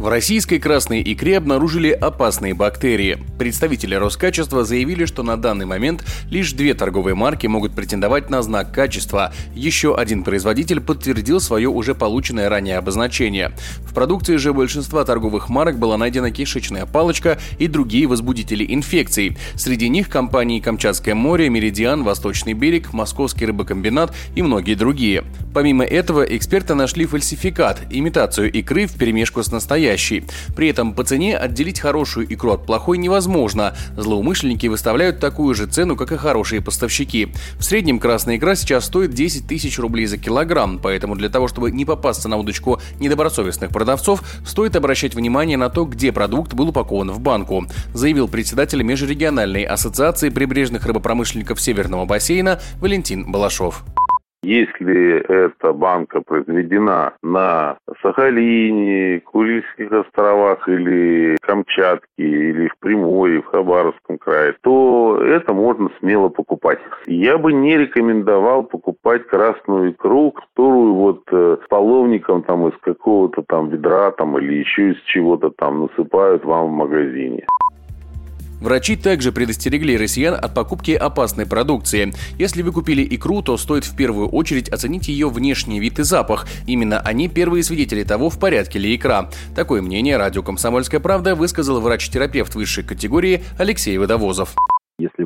В российской красной икре обнаружили опасные бактерии. Представители Роскачества заявили, что на данный момент лишь две торговые марки могут претендовать на знак качества. Еще один производитель подтвердил свое уже полученное ранее обозначение. В продукции же большинства торговых марок была найдена кишечная палочка и другие возбудители инфекций. Среди них компании «Камчатское море», «Меридиан», «Восточный берег», «Московский рыбокомбинат» и многие другие. Помимо этого, эксперты нашли фальсификат – имитацию икры в перемешку с настоящей настоящий. При этом по цене отделить хорошую икру от плохой невозможно. Злоумышленники выставляют такую же цену, как и хорошие поставщики. В среднем красная икра сейчас стоит 10 тысяч рублей за килограмм, поэтому для того, чтобы не попасться на удочку недобросовестных продавцов, стоит обращать внимание на то, где продукт был упакован в банку, заявил председатель Межрегиональной ассоциации прибрежных рыбопромышленников Северного бассейна Валентин Балашов. Если эта банка произведена на Сахалине, Курильских островах или Камчатке, или в Приморье, в Хабаровском крае, то это можно смело покупать. Я бы не рекомендовал покупать красную икру, которую вот э, половником там из какого-то там ведра там или еще из чего-то там насыпают вам в магазине. Врачи также предостерегли россиян от покупки опасной продукции. Если вы купили икру, то стоит в первую очередь оценить ее внешний вид и запах. Именно они первые свидетели того, в порядке ли икра. Такое мнение радио «Комсомольская правда» высказал врач-терапевт высшей категории Алексей Водовозов.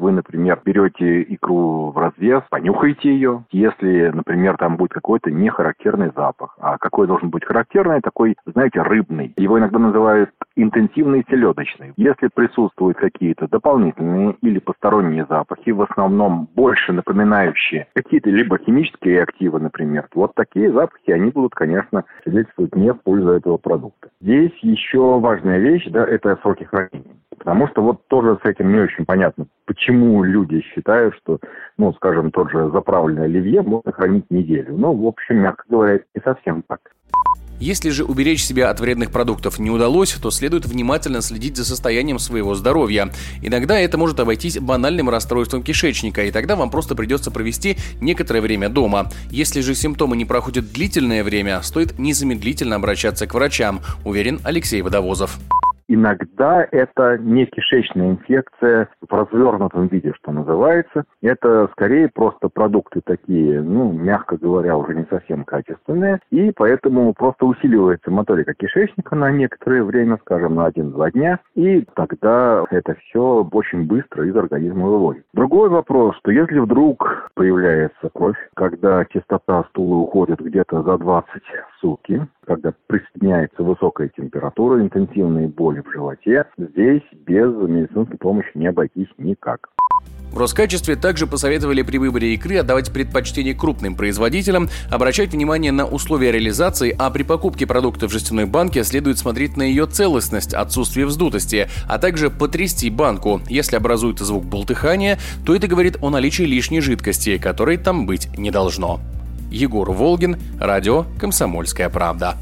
Вы, например, берете икру в развес, понюхаете ее. Если, например, там будет какой-то нехарактерный запах. А какой должен быть характерный? Такой, знаете, рыбный. Его иногда называют интенсивный селедочный. Если присутствуют какие-то дополнительные или посторонние запахи, в основном больше напоминающие какие-то либо химические реактивы, например, вот такие запахи, они будут, конечно, свидетельствовать не в пользу этого продукта. Здесь еще важная вещь, да, это сроки хранения. Потому что вот тоже с этим не очень понятно, почему люди считают, что, ну, скажем, тот же заправленный оливье можно хранить неделю. Ну, в общем, мягко говоря, не совсем так. Если же уберечь себя от вредных продуктов не удалось, то следует внимательно следить за состоянием своего здоровья. Иногда это может обойтись банальным расстройством кишечника, и тогда вам просто придется провести некоторое время дома. Если же симптомы не проходят длительное время, стоит незамедлительно обращаться к врачам, уверен Алексей Водовозов. Иногда это не кишечная инфекция в развернутом виде, что называется. Это скорее просто продукты такие, ну, мягко говоря, уже не совсем качественные. И поэтому просто усиливается моторика кишечника на некоторое время, скажем, на один-два дня. И тогда это все очень быстро из организма выводит. Другой вопрос, что если вдруг появляется кровь, когда частота стула уходит где-то за 20 сутки, когда присоединяется высокая температура, интенсивные боли в животе, здесь без медицинской помощи не обойтись никак. В Роскачестве также посоветовали при выборе икры отдавать предпочтение крупным производителям, обращать внимание на условия реализации, а при покупке продукта в жестяной банке следует смотреть на ее целостность, отсутствие вздутости, а также потрясти банку. Если образуется звук бултыхания, то это говорит о наличии лишней жидкости, которой там быть не должно. Егор Волгин, радио «Комсомольская правда».